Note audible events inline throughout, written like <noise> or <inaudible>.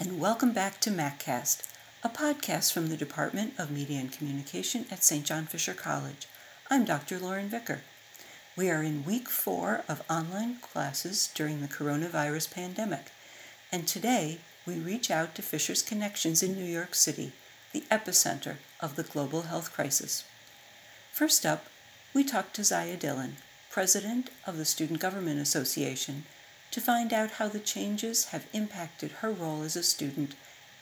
and welcome back to MacCast, a podcast from the Department of Media and Communication at St. John Fisher College. I'm Dr. Lauren Vicker. We are in week four of online classes during the coronavirus pandemic, and today we reach out to Fisher's Connections in New York City, the epicenter of the global health crisis. First up, we talk to Zaya Dillon, president of the Student Government Association to find out how the changes have impacted her role as a student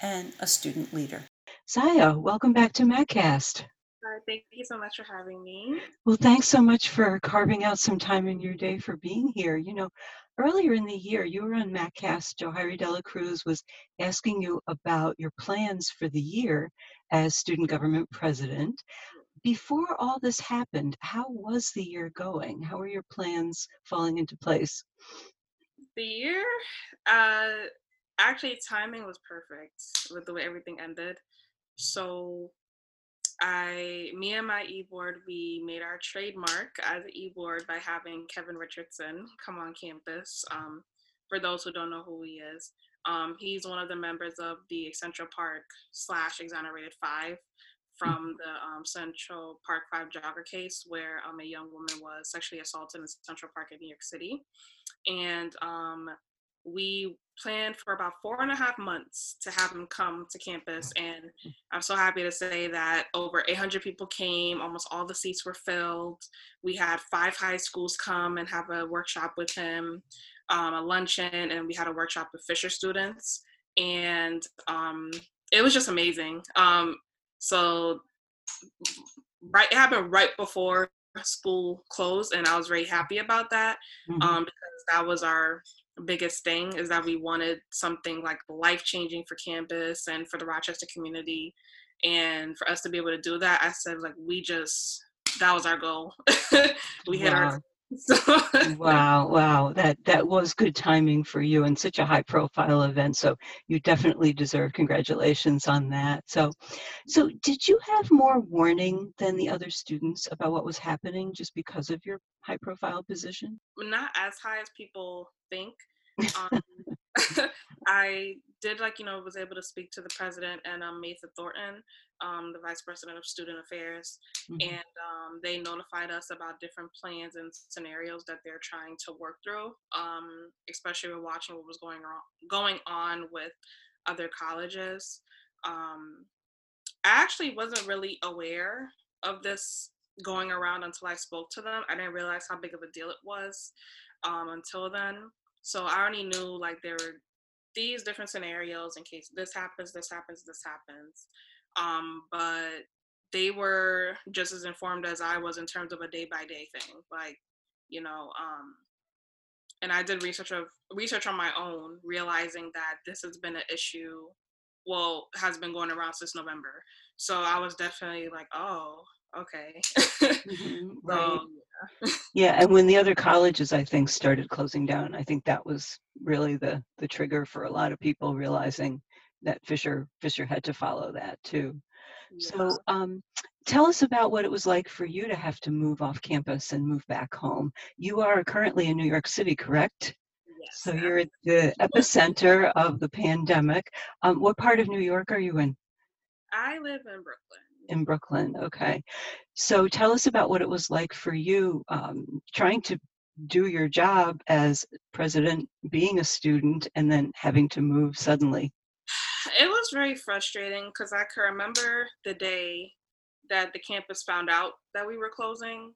and a student leader. Zaya, welcome back to MacCast. Uh, thank you so much for having me. Well, thanks so much for carving out some time in your day for being here. You know, earlier in the year, you were on MacCast. Johari Dela Cruz was asking you about your plans for the year as student government president. Before all this happened, how was the year going? How are your plans falling into place? The year, uh, actually timing was perfect with the way everything ended. So I, me and my e-board, we made our trademark as an e-board by having Kevin Richardson come on campus. Um, for those who don't know who he is, um, he's one of the members of the Central Park slash Exonerated Five from the um, Central Park Five jogger case, where um, a young woman was sexually assaulted in Central Park in New York City. And um, we planned for about four and a half months to have him come to campus. And i'm so happy to say that over 800 people came. Almost all the seats were filled. We had five high schools come and have a workshop with him um, a luncheon and we had a workshop with fisher students. And um, it was just amazing. Um, so right it happened right before school closed and i was very happy about that mm-hmm. um, because that was our biggest thing is that we wanted something like life changing for campus and for the rochester community and for us to be able to do that i said like we just that was our goal <laughs> we hit our So wow, wow, that that was good timing for you and such a high profile event. So you definitely deserve congratulations on that. So, so did you have more warning than the other students about what was happening just because of your high profile position? Not as high as people think. Um, <laughs> <laughs> I did like you know was able to speak to the president and um, Matha Thornton, um, the vice president of student affairs, mm-hmm. and um, they notified us about different plans and scenarios that they're trying to work through. Um, especially with watching what was going on going on with other colleges. Um, I actually wasn't really aware of this going around until I spoke to them. I didn't realize how big of a deal it was um, until then. So I already knew like there were these different scenarios in case this happens, this happens, this happens. Um, but they were just as informed as I was in terms of a day by day thing. Like, you know, um, and I did research of research on my own, realizing that this has been an issue. Well, has been going around since November. So I was definitely like, oh, okay. <laughs> mm-hmm, right. Yeah, and when the other colleges, I think, started closing down, I think that was really the the trigger for a lot of people realizing that Fisher Fisher had to follow that too. Yeah. So, um, tell us about what it was like for you to have to move off campus and move back home. You are currently in New York City, correct? Yes. So you're at the epicenter of the pandemic. Um, what part of New York are you in? I live in Brooklyn in Brooklyn. Okay. So tell us about what it was like for you um, trying to do your job as president, being a student, and then having to move suddenly. It was very frustrating because I can remember the day that the campus found out that we were closing.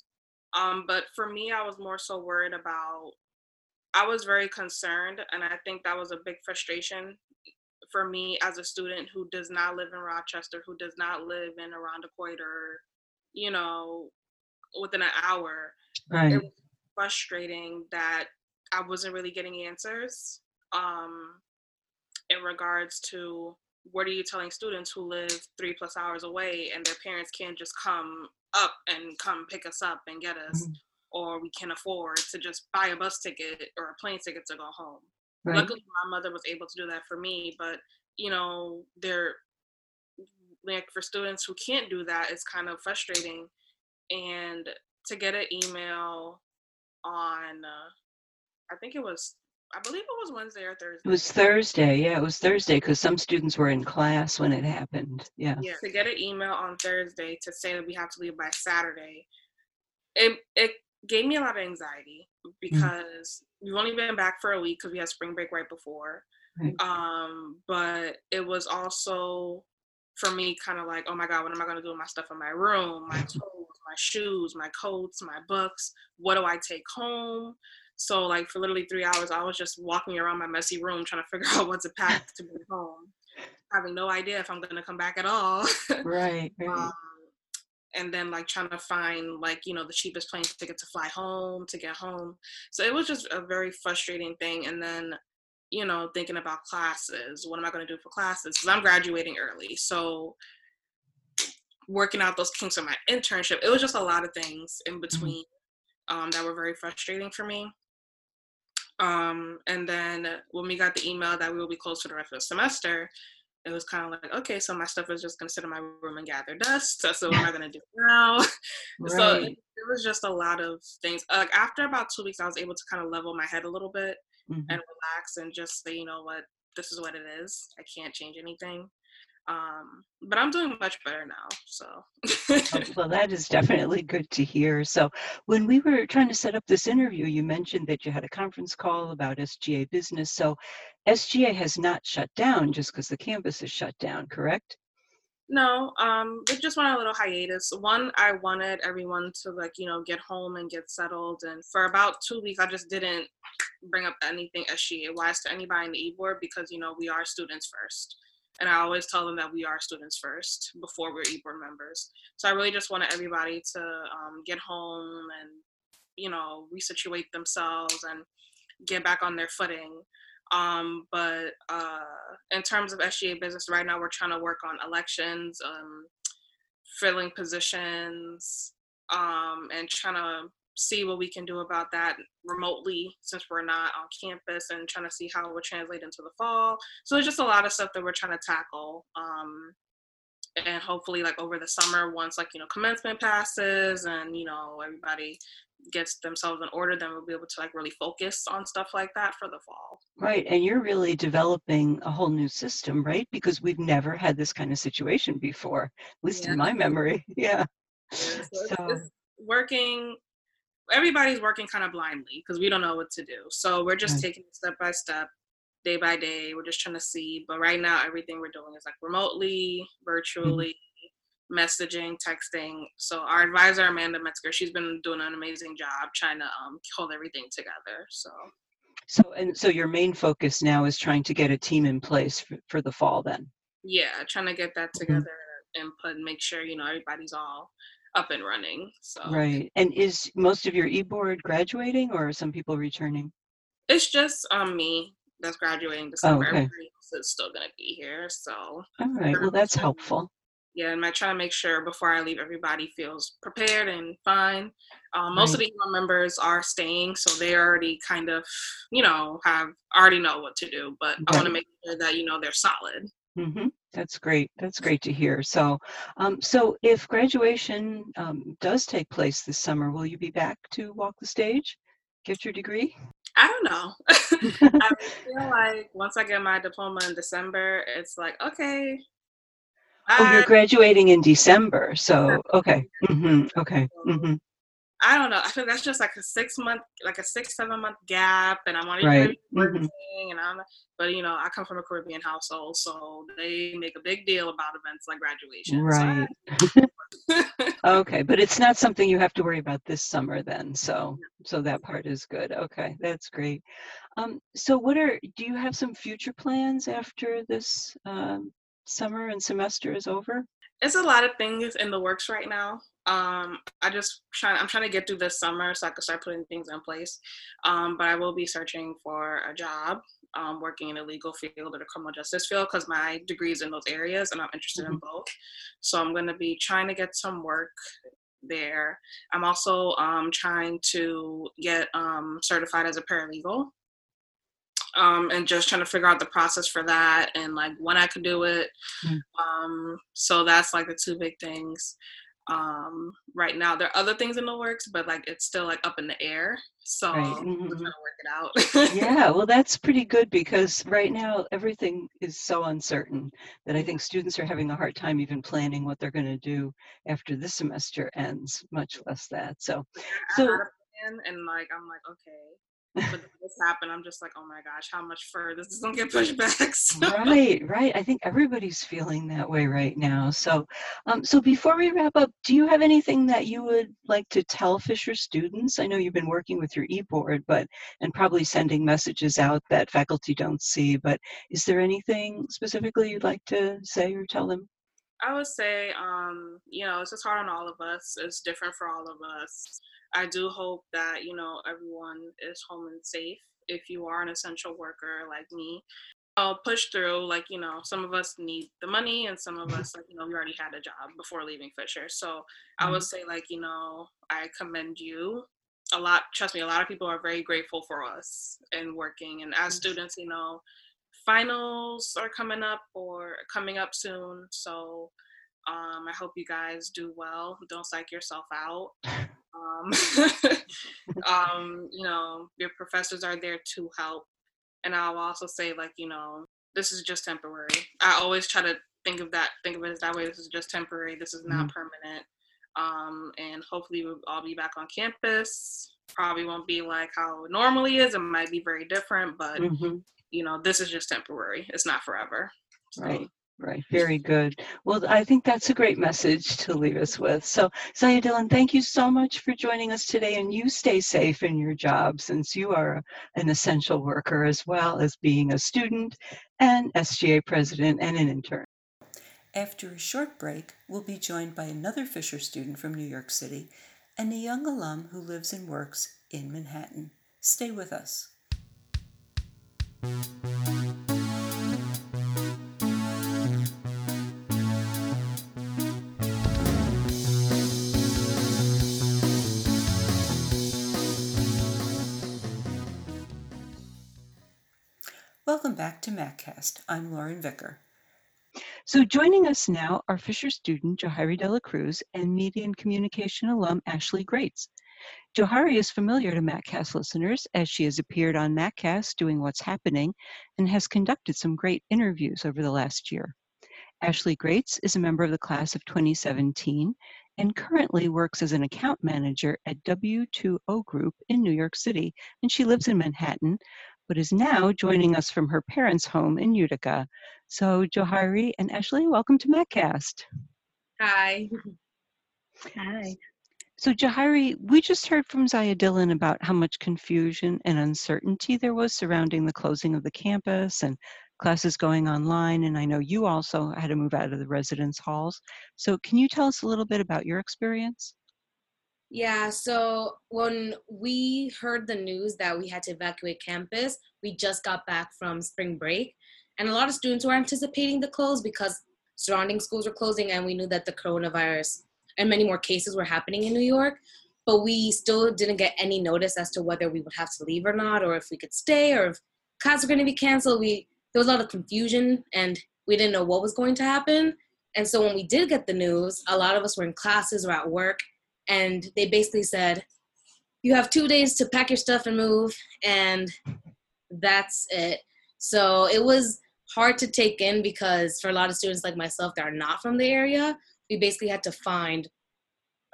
Um, but for me, I was more so worried about, I was very concerned, and I think that was a big frustration for me as a student who does not live in Rochester, who does not live in Irondequoit or, you know, within an hour. Right. It was frustrating that I wasn't really getting answers um, in regards to what are you telling students who live three plus hours away and their parents can't just come up and come pick us up and get us, mm-hmm. or we can't afford to just buy a bus ticket or a plane ticket to go home. Right. Luckily, my mother was able to do that for me, but you know, they're like for students who can't do that, it's kind of frustrating. And to get an email on, uh, I think it was I believe it was Wednesday or Thursday. It was Thursday. Yeah, it was Thursday because some students were in class when it happened. Yeah. Yeah. To get an email on Thursday to say that we have to leave by Saturday, it it gave me a lot of anxiety mm. because mm. we've only been back for a week because we had spring break right before. Right. Um, but it was also for me kind of like, oh my God, what am I gonna do with my stuff in my room, my <laughs> clothes, my shoes, my coats, my books? What do I take home? So like for literally three hours, I was just walking around my messy room trying to figure <laughs> out what to pack to bring home, having no idea if I'm gonna come back at all. <laughs> right. right. Um, and then like trying to find like you know the cheapest plane ticket to fly home to get home so it was just a very frustrating thing and then you know thinking about classes what am i going to do for classes because i'm graduating early so working out those kinks of my internship it was just a lot of things in mm-hmm. between um, that were very frustrating for me um, and then when we got the email that we will be closed for the rest of the semester it was kind of like, okay, so my stuff is just gonna sit in my room and gather dust. So, so what am I gonna do <laughs> now? Right. <laughs> so it, it, was just a lot of things. Like after about two weeks, I was able to kind of level my head a little bit mm-hmm. and relax and just say, you know what, this is what it is. I can't change anything. Um, but I'm doing much better now. So, oh, well, <laughs> that is definitely good to hear. So, when we were trying to set up this interview, you mentioned that you had a conference call about SGA business. So, SGA has not shut down just because the campus is shut down, correct? No, um, we just went a little hiatus. One, I wanted everyone to like, you know, get home and get settled. And for about two weeks, I just didn't bring up anything SGA wise to anybody in the e-board because, you know, we are students first. And I always tell them that we are students first before we're e-board members. So I really just wanted everybody to um, get home and, you know, resituate themselves and get back on their footing. Um, but uh, in terms of SGA business, right now we're trying to work on elections, um, filling positions, um, and trying to see what we can do about that remotely since we're not on campus and trying to see how it will translate into the fall. So there's just a lot of stuff that we're trying to tackle. Um, and hopefully like over the summer once like you know commencement passes and you know everybody gets themselves in order then we'll be able to like really focus on stuff like that for the fall right and you're really developing a whole new system right because we've never had this kind of situation before at least yeah. in my memory <laughs> yeah, yeah so, so. It's, it's working everybody's working kind of blindly because we don't know what to do so we're just right. taking it step by step day by day we're just trying to see but right now everything we're doing is like remotely mm-hmm. virtually mm-hmm messaging, texting. So our advisor Amanda Metzger, she's been doing an amazing job trying to um, hold everything together. So. So and so your main focus now is trying to get a team in place for, for the fall then. Yeah, trying to get that mm-hmm. together mm-hmm. and put make sure you know everybody's all up and running. So right. And is most of your e-board graduating or are some people returning? It's just um me that's graduating December. Oh, okay. Everybody else is still gonna be here. So all right. Well that's helpful yeah, and I try to make sure before I leave, everybody feels prepared and fine. Um, most right. of the members are staying, so they already kind of, you know, have already know what to do. But right. I want to make sure that you know they're solid. Mm-hmm. That's great. That's great to hear. So, um, so if graduation um, does take place this summer, will you be back to walk the stage, get your degree? I don't know. <laughs> I feel <laughs> like once I get my diploma in December, it's like okay, oh, you're graduating in December. So, okay. Mm-hmm. Okay. Mm-hmm. I don't know. I think that's just like a six month, like a six seven month gap, and I'm already right. working, mm-hmm. and I'm. But you know, I come from a Caribbean household, so they make a big deal about events like graduation. Right. So <laughs> okay, but it's not something you have to worry about this summer then. So, so that part is good. Okay, that's great. Um, so, what are? Do you have some future plans after this um, summer and semester is over? It's a lot of things in the works right now. Um, I just trying. I'm trying to get through this summer so I can start putting things in place. Um, but I will be searching for a job, um, working in a legal field or the criminal justice field because my degree is in those areas and I'm interested mm-hmm. in both. So I'm going to be trying to get some work there. I'm also um, trying to get um, certified as a paralegal um, and just trying to figure out the process for that and like when I could do it. Mm. Um, so that's like the two big things. um, right now. There are other things in the works, but like it's still like up in the air. So right. mm-hmm. we're trying to work it out. yeah, <laughs> well, that's pretty good because right now everything is so uncertain that I think students are having a hard time even planning what they're going to do after this semester ends, much less that. So, so and like I'm like, okay, but this happened, I'm just like, oh my gosh, how much further this is gonna get pushed back? <laughs> So. Right, right. I think everybody's feeling that way right now. So, um, so before we wrap up, do you have anything that you would like to tell Fisher students? I know you've been working with your e-board, but and probably sending messages out that faculty don't see. But is there anything specifically you'd like to say or tell them? I would say, um, you know, it's just hard on all of us. It's different for all of us. I do hope that, you know, everyone is home and safe. If you are an essential worker like me, I'll push through. Like, you know, some of us need the money and some of us, like, you know, we already had a job before leaving Fisher. So I would mm-hmm. say, like, you know, I commend you a lot. Trust me, a lot of people are very grateful for us and working. And as students, you know, finals are coming up or coming up soon. So um, I hope you guys do well. Don't psych yourself out. <laughs> Um, <laughs> um, you know, your professors are there to help. And I'll also say, like, you know, this is just temporary. I always try to think of that, think of it as that way. This is just temporary. This is not mm-hmm. permanent. Um, and hopefully we'll all be back on campus. Probably won't be like how it normally is. It might be very different, but mm-hmm. You know, this is just temporary. It's not forever. So. Right. Right, very good. Well, I think that's a great message to leave us with. So, Zaya Dillon, thank you so much for joining us today, and you stay safe in your job since you are an essential worker as well as being a student and SGA president and an intern. After a short break, we'll be joined by another Fisher student from New York City and a young alum who lives and works in Manhattan. Stay with us. Welcome back to MacCast. I'm Lauren Vicker. So joining us now are Fisher student Johari Dela Cruz and Media and Communication alum Ashley Grates. Johari is familiar to MacCast listeners as she has appeared on MacCast doing What's Happening and has conducted some great interviews over the last year. Ashley Grates is a member of the class of 2017 and currently works as an account manager at W2O Group in New York City, and she lives in Manhattan, but is now joining us from her parents' home in Utica. So, Johari and Ashley, welcome to MacCast. Hi. Hi. So, Johari, we just heard from Zaya Dillon about how much confusion and uncertainty there was surrounding the closing of the campus and classes going online. And I know you also had to move out of the residence halls. So, can you tell us a little bit about your experience? Yeah, so when we heard the news that we had to evacuate campus, we just got back from spring break. And a lot of students were anticipating the close because surrounding schools were closing, and we knew that the coronavirus and many more cases were happening in New York. But we still didn't get any notice as to whether we would have to leave or not, or if we could stay, or if classes were going to be canceled. We there was a lot of confusion, and we didn't know what was going to happen. And so when we did get the news, a lot of us were in classes or at work, and they basically said you have two days to pack your stuff and move and that's it so it was hard to take in because for a lot of students like myself that are not from the area we basically had to find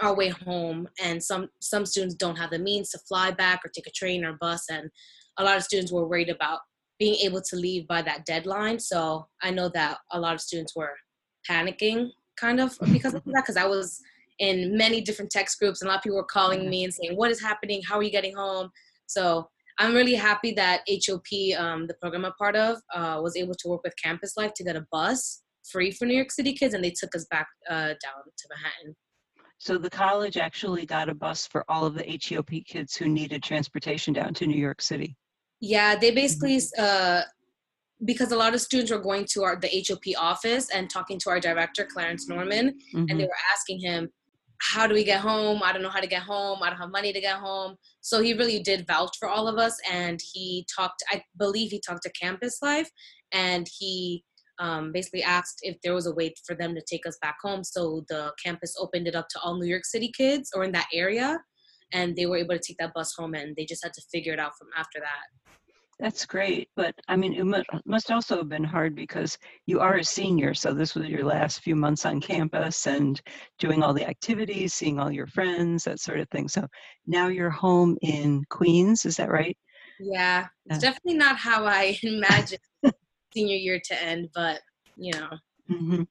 our way home and some some students don't have the means to fly back or take a train or bus and a lot of students were worried about being able to leave by that deadline so i know that a lot of students were panicking kind of because of that because i was in many different text groups, and a lot of people were calling me and saying, "What is happening? How are you getting home?" So I'm really happy that HOP, um, the program I'm part of, uh, was able to work with Campus Life to get a bus free for New York City kids, and they took us back uh, down to Manhattan. So the college actually got a bus for all of the HOP kids who needed transportation down to New York City. Yeah, they basically mm-hmm. uh, because a lot of students were going to our the HOP office and talking to our director Clarence Norman, mm-hmm. and they mm-hmm. were asking him, how do we get home? I don't know how to get home. I don't have money to get home. So he really did vouch for all of us. And he talked, I believe he talked to Campus Life and he um, basically asked if there was a way for them to take us back home. So the campus opened it up to all New York City kids or in that area, and they were able to take that bus home, and they just had to figure it out from after that. That's great, but I mean, it must also have been hard because you are a senior, so this was your last few months on campus and doing all the activities, seeing all your friends, that sort of thing. So now you're home in Queens, is that right? Yeah, it's yeah. definitely not how I <laughs> imagined senior year to end, but you know. Mm-hmm.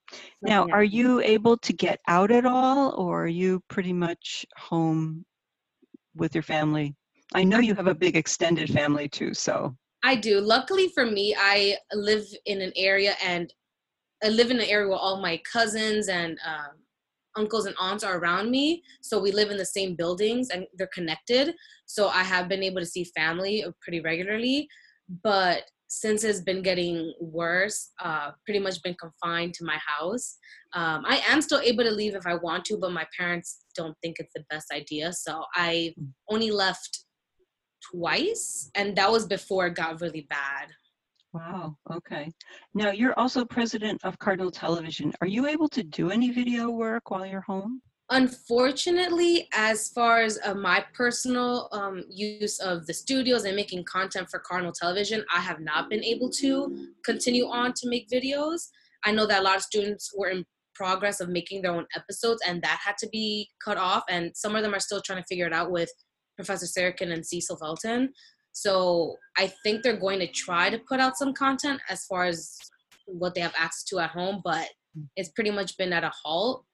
Now, are you able to get out at all, or are you pretty much home with your family? I know you have a big extended family too, so. I do. Luckily for me, I live in an area and I live in an area where all my cousins and um, uncles and aunts are around me. So we live in the same buildings and they're connected. So I have been able to see family pretty regularly. But since it's been getting worse, uh, pretty much been confined to my house. Um, I am still able to leave if I want to, but my parents don't think it's the best idea. So I hmm. only left twice, and that was before it got really bad. Wow. Okay. Now you're also president of Cardinal Television. Are you able to do any video work while you're home? Unfortunately, as far as uh, my personal um, use of the studios and making content for Cardinal Television, I have not been able to continue on to make videos. I know that a lot of students were in progress of making their own episodes, and that had to be cut off. And some of them are still trying to figure it out with Professor Sarakin and Cecil Felton. So I think they're going to try to put out some content as far as what they have access to at home, but it's pretty much been at a halt.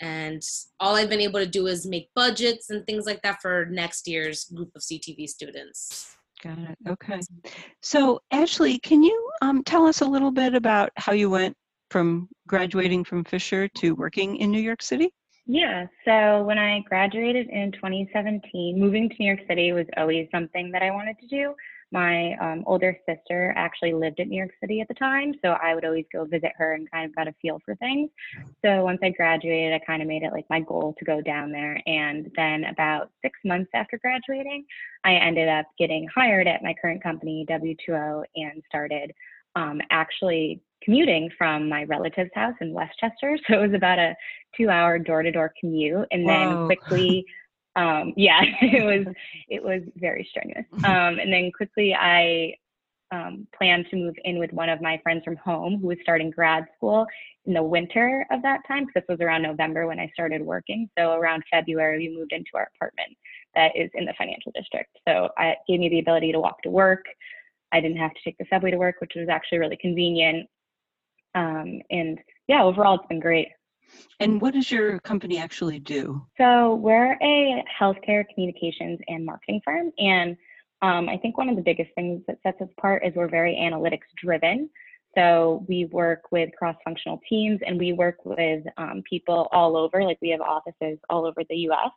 And all I've been able to do is make budgets and things like that for next year's group of CTV students. Got it. Okay. So, Ashley, can you um, tell us a little bit about how you went from graduating from Fisher to working in New York City? Yeah, so when I graduated in 2017, moving to New York City was always something that I wanted to do. My um, older sister actually lived at New York City at the time, so I would always go visit her and kind of got a feel for things. So once I graduated, I kind of made it like my goal to go down there. And then about six months after graduating, I ended up getting hired at my current company, W2O, and started um, actually commuting from my relative's house in Westchester. <laughs> So it was about a two hour door to door commute. And Whoa. then quickly, um, yeah, <laughs> it was, it was very strenuous. Um, and then quickly I um, planned to move in with one of my friends from home who was starting grad school in the winter of that time. Because this was around November when I started working. So around February, we moved into our apartment that is in the financial district. So it gave me the ability to walk to work. I didn't have to take the subway to work, which was actually really convenient. Um, and yeah, overall, it's been great. And what does your company actually do? So we're a healthcare communications and marketing firm. And um, I think one of the biggest things that sets us apart is we're very analytics driven. So we work with cross-functional teams and we work with um, people all over, like we have offices all over the US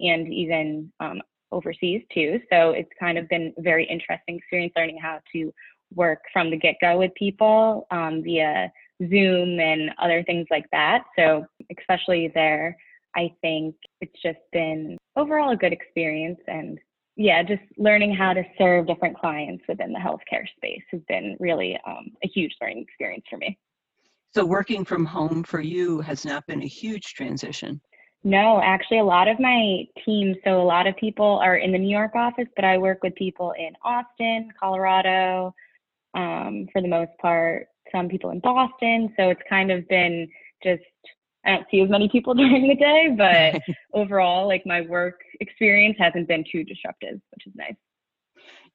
and even um, overseas too. So it's kind of been a very interesting experience learning how to work from the get-go with people um, via Zoom and other things like that. So especially there, I think it's just been overall a good experience and yeah, just learning how to serve different clients within the healthcare space has been really um, a huge learning experience for me. So working from home for you has not been a huge transition. No, actually, a lot of my team, so a lot of people are in the New York office, but I work with people in Austin, Colorado, um, for the most part, some people in Boston. So it's kind of been just, I don't see as many people <laughs> during the day, but <laughs> overall, like my work experience hasn't been too disruptive, which is nice.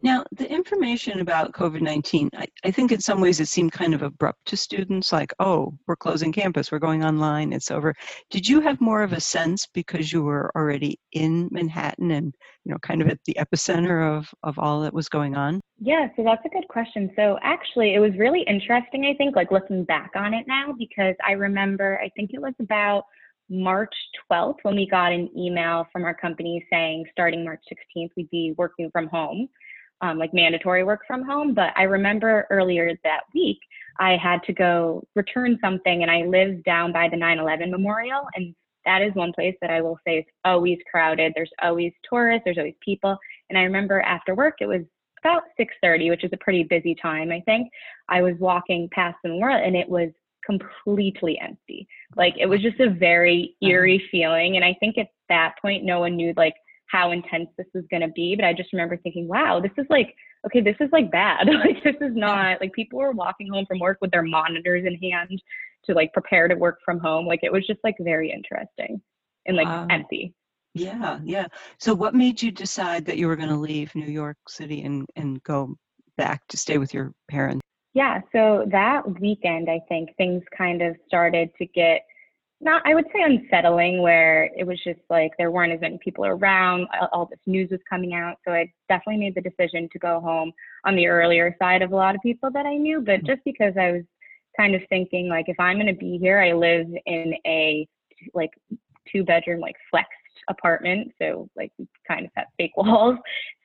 Now, the information about COVID 19, I, I, think in some ways it seemed kind of abrupt to students like, oh, we're closing campus, we're going online, it's over. Did you have more of a sense because you were already in Manhattan and, you know, kind of at the epicenter of, of all that was going on? Yeah, so that's a good question. So actually, it was really interesting, I think, like looking back on it now, because I remember, I think it was about March 12th when we got an email from our company saying starting March 16th, we'd be working from home um, like mandatory work from home. But I remember earlier that week, I had to go return something, and I live down by the 9 11 memorial. And that is one place that I will say is always crowded. There's always tourists, there's always people. And I remember after work, it was about 6:30, which is a pretty busy time, I think. I was walking past the memorial and it was completely empty. Like it was just a very Uh-huh. eerie feeling. And I think at that point, no one knew like how intense this was going to be. But I just remember thinking, wow, this is like, okay, this is like bad. <laughs> like this is not like people were walking home from work with their monitors in hand to like prepare to work from home. Like it was just like very interesting and like Wow. empty. Yeah, yeah. So what made you decide that you were going to leave New York City and, and go back to stay with your parents? Yeah, so that weekend, I think things kind of started to get not, I would say unsettling, where it was just like there weren't as many people around, all, this news was coming out. So I definitely made the decision to go home on the earlier side of a lot of people that I knew, but just because I was kind of thinking, like, if I'm going to be here, I live in a like two bedroom, like flexed apartment. So, like, kind of have fake <laughs> walls.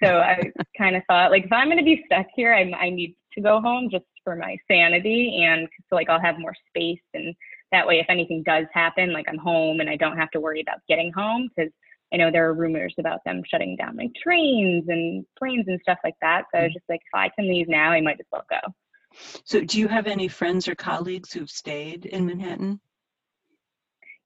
So I kind of thought, like, if I'm going to be stuck here, I, I need to go home just for my sanity and so like I'll have more space and that way if anything does happen like I'm home and I don't have to worry about getting home because I know there are rumors about them shutting down like trains and planes and stuff like that. So I was just like if I can leave now I might as well go. So do you have any friends or colleagues who've stayed in Manhattan?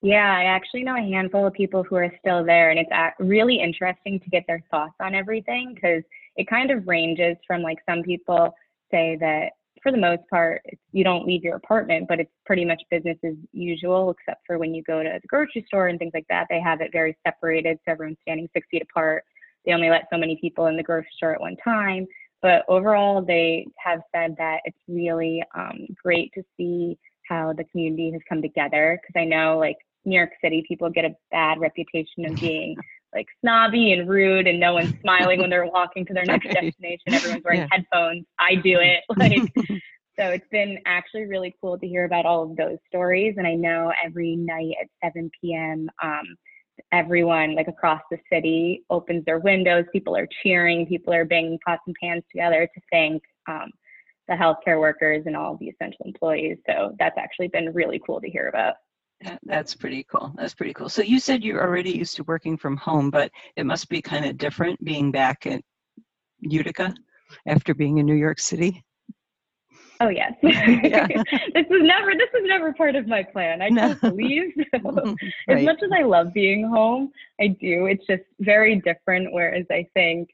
yeah I actually know a handful of people who are still there and it's really interesting to get their thoughts on everything because it kind of ranges from like some people say that for the most part, you don't leave your apartment, but it's pretty much business as usual, except for when you go to the grocery store and things like that. They have it very separated, so everyone's standing six feet apart. They only let so many people in the grocery store at one time. But overall, they have said that it's really um, great to see how the community has come together. Because I know, like New York City, people get a bad reputation of <laughs> being like snobby and rude and no one's smiling when they're <laughs> walking to their next destination. Everyone's wearing Yeah. headphones. I do it. <laughs> Like <laughs> so it's been actually really cool to hear about all of those stories. And I know every night at 7 p.m., um, everyone like across the city opens their windows. People are cheering. People are banging pots and pans together to thank um, the healthcare workers and all the essential employees. So that's actually been really cool to hear about. That- That's pretty cool. That's pretty cool. So you said you're already used to working from home, but it must be kind of different being back at Utica after being in New York City. Oh yes. <laughs> Yeah. this was never this was never part of my plan. I No. to leave. <laughs> So <laughs> as much as I love being home, I do. It's just very different. Whereas I think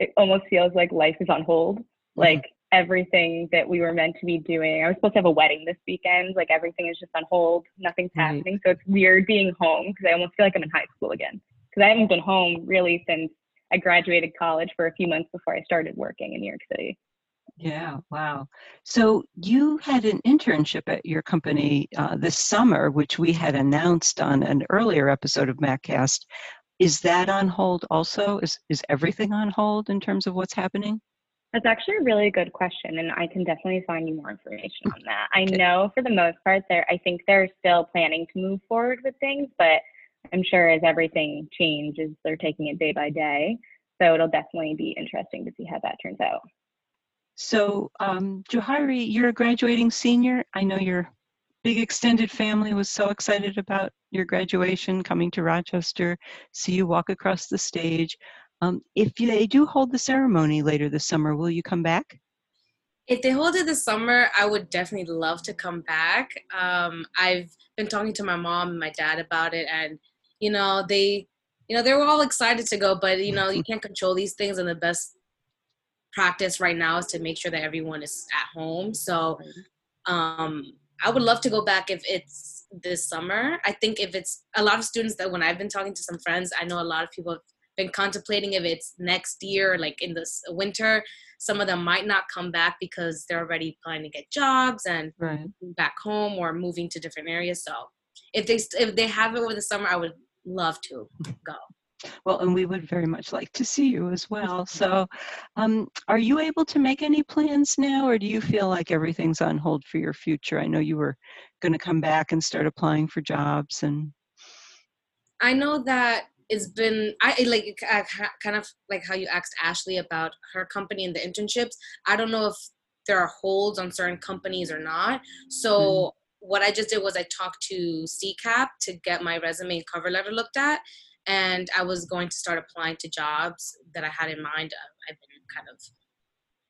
it almost feels like life is on hold. Mm-hmm. Like everything that we were meant to be doing. I was supposed to have a wedding this weekend. Like everything is just on hold. Nothing's Right. happening. So it's weird being home because I almost feel like I'm in high school again. Because I haven't been home really since I graduated college for a few months before I started working in New York City. Yeah, wow. So you had an internship at your company uh, this summer, which we had announced on an earlier episode of MacCast. Is that on hold also? Is is everything on hold in terms of what's happening? That's actually a really good question, and I can definitely find you more information on that. I know for the most part, they're I think they're still planning to move forward with things, but I'm sure as everything changes, they're taking it day by day. So it'll definitely be interesting to see how that turns out. So, um, Johari, you're a graduating senior. I know your big extended family was so excited about your graduation, coming to Rochester, see you walk across the stage. Um, if they do hold the ceremony later this summer, will you come back? If they hold it this summer, I would definitely love to come back. Um, I've been talking to my mom and my dad about it, and you know they, you know they were all excited to go, but you know you can't control these things, and the best practice right now is to make sure that everyone is at home. So, um, I would love to go back if it's this summer. I think if it's a lot of students that when I've been talking to some friends, I know a lot of people been contemplating if it's next year, like in this winter. Some of them might not come back because they're already planning to get jobs and Right. back home or moving to different areas. So if they if they have it over the summer, I would love to go. Well, and we would very much like to see you as well. So, um, are you able to make any plans now, or do you feel like everything's on hold for your future? I know you were going to come back and start applying for jobs, and I know that it's been I like I, kind of like how you asked Ashley about her company and the internships. I don't know if there are holds on certain companies or not. So what I just did was I talked to CCAP to get my resume and cover letter looked at, and I was going to start applying to jobs that I had in mind. Uh, I've been kind of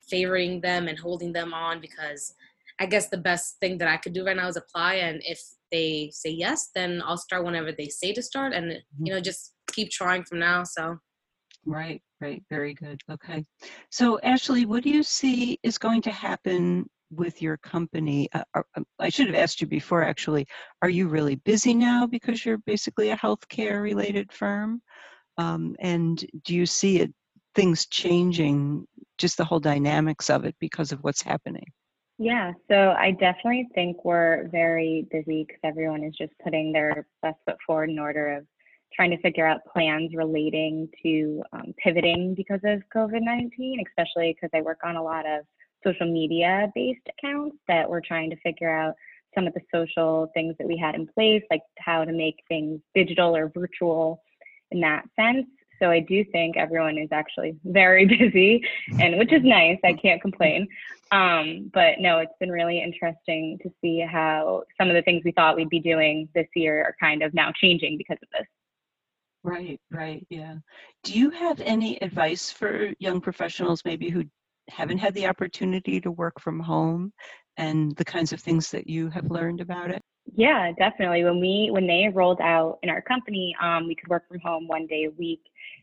favoring them and holding them on because I guess the best thing that I could do right now is apply. And if they say yes, then I'll start whenever they say to start and, Mm-hmm. you know, just keep trying from now. So, Right, right. Very good. Okay. So, Ashley, what do you see is going to happen with your company? Uh, are- um, I should have asked you before, actually. Are you really busy now because you're basically a healthcare related firm? Um, and do you see it, things changing, just the whole dynamics of it because of what's happening? Yeah, so I definitely think we're very busy because everyone is just putting their best foot forward in order of trying to figure out plans relating to um, pivoting because of COVID 19, especially because I work on a lot of social media based accounts that we're trying to figure out some of the social things that we had in place, like how to make things digital or virtual in that sense. So I do think everyone is actually <laughs> very busy, and which is nice. I can't complain. Um, but no, it's been really interesting to see how some of the things we thought we'd be doing this year are kind of now changing because of this. Right, right, yeah. Do you have any advice for young professionals maybe who haven't had the opportunity to work from home and the kinds of things that you have learned about it? Yeah, definitely. When we when they rolled out in our company, um, we could work from home one day a week.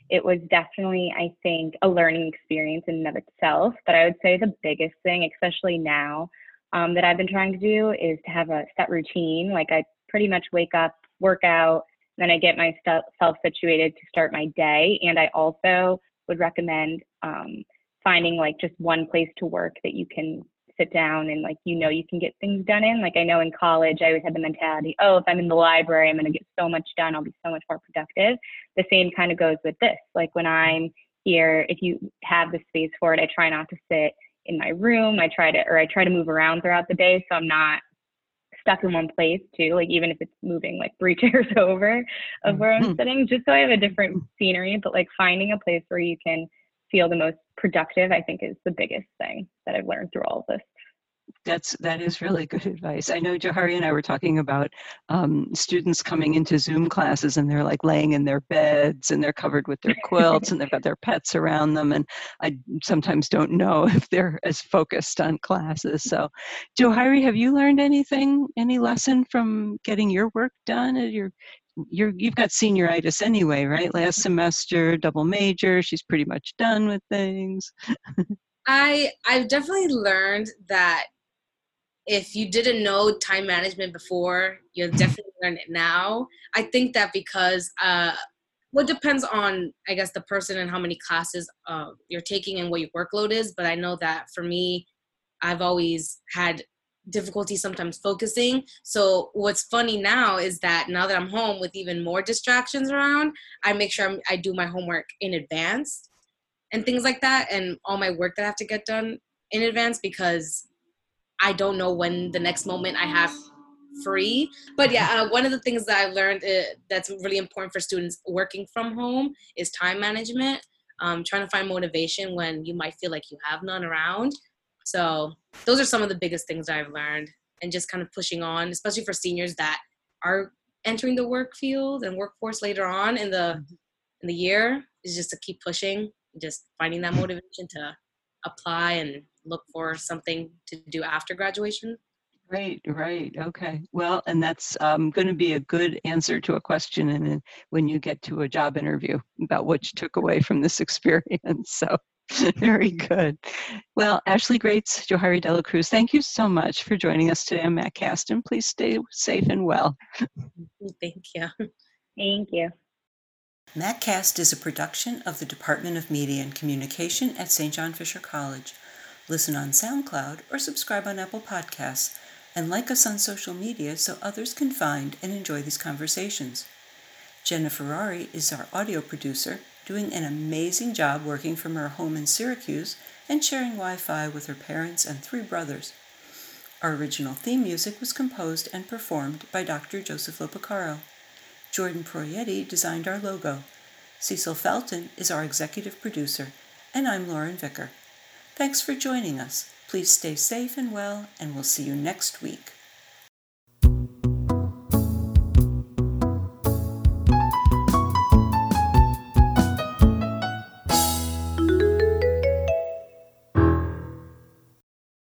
It was definitely, I think, a learning experience in and of itself. But I would say the biggest thing, especially now, um, that I've been trying to do is to have a set routine. Like I pretty much wake up, work out, then I get myself situated to start my day. And I also would recommend um, finding like just one place to work that you can sit down and like you know you can get things done in. Like I know in college I always had the mentality, oh, if I'm in the library, I'm gonna get so much done, I'll be so much more productive. The same kind of goes with this. Like when I'm here, if you have the space for it, I try not to sit in my room. I try to or I try to move around throughout the day so I'm not stuck in one place too. Like even if it's moving like three <laughs> chairs over of where I'm Mhm. sitting, just so I have a different scenery. But like finding a place where you can feel the most productive, I think is the biggest thing that I've learned through all of this. That's that is really good advice. I know Johari and I were talking about um, students coming into Zoom classes and they're like laying in their beds and they're covered with their quilts and they've got their pets around them and I sometimes don't know <laughs> if they're as focused on classes. So, Johari, have you learned anything, any lesson from getting your work done? Your, you're, you've got senioritis anyway, right? Last semester, double major. She's pretty much done with things. <laughs> I I've definitely learned that if you didn't know time management before, you'll definitely learn it now. I think that because uh, what depends on I guess the person and how many classes uh, you're taking and what your workload is. But I know that for me, I've always had difficulty sometimes focusing. So what's funny now is that now that I'm home with even more distractions around, I make sure I'm, I do my homework in advance and things like that and all my work that I have to get done in advance because I don't know when the next moment I have free. But yeah, uh, one of the things that I've learned uh, that's really important for students working from home is time management. Um, trying to find motivation when you might feel like you have none around. So those are some of the biggest things I've learned, and just kind of pushing on, especially for seniors that are entering the work field and workforce later on in the in the year, is just to keep pushing, just finding that motivation to apply and look for something to do after graduation. Right, right. Okay. Well, and that's um, going to be a good answer to a question and then when you get to a job interview about what you took away from this <laughs> experience. So, <laughs> very good. Well, Ashley Grates, Johari Dela Cruz, thank you so much for joining us today on MacCast. Please stay safe and well. <laughs> Thank you. Thank you. MacCast is a production of the Department of Media and Communication at St. John Fisher College. Listen on SoundCloud or subscribe on Apple Podcasts and like us on social media so others can find and enjoy these conversations. Jenna Ferrari is our audio producer, doing an amazing job working from her home in Syracuse and sharing Wi Fi with her parents and three brothers. Our original theme music was composed and performed by Dr. Joseph Lopacaro. Jordan Proietti designed our logo. Cecil Felton is our executive producer, and I'm Lauren Vicker. Thanks for joining us. Please stay safe and well, and we'll see you next week.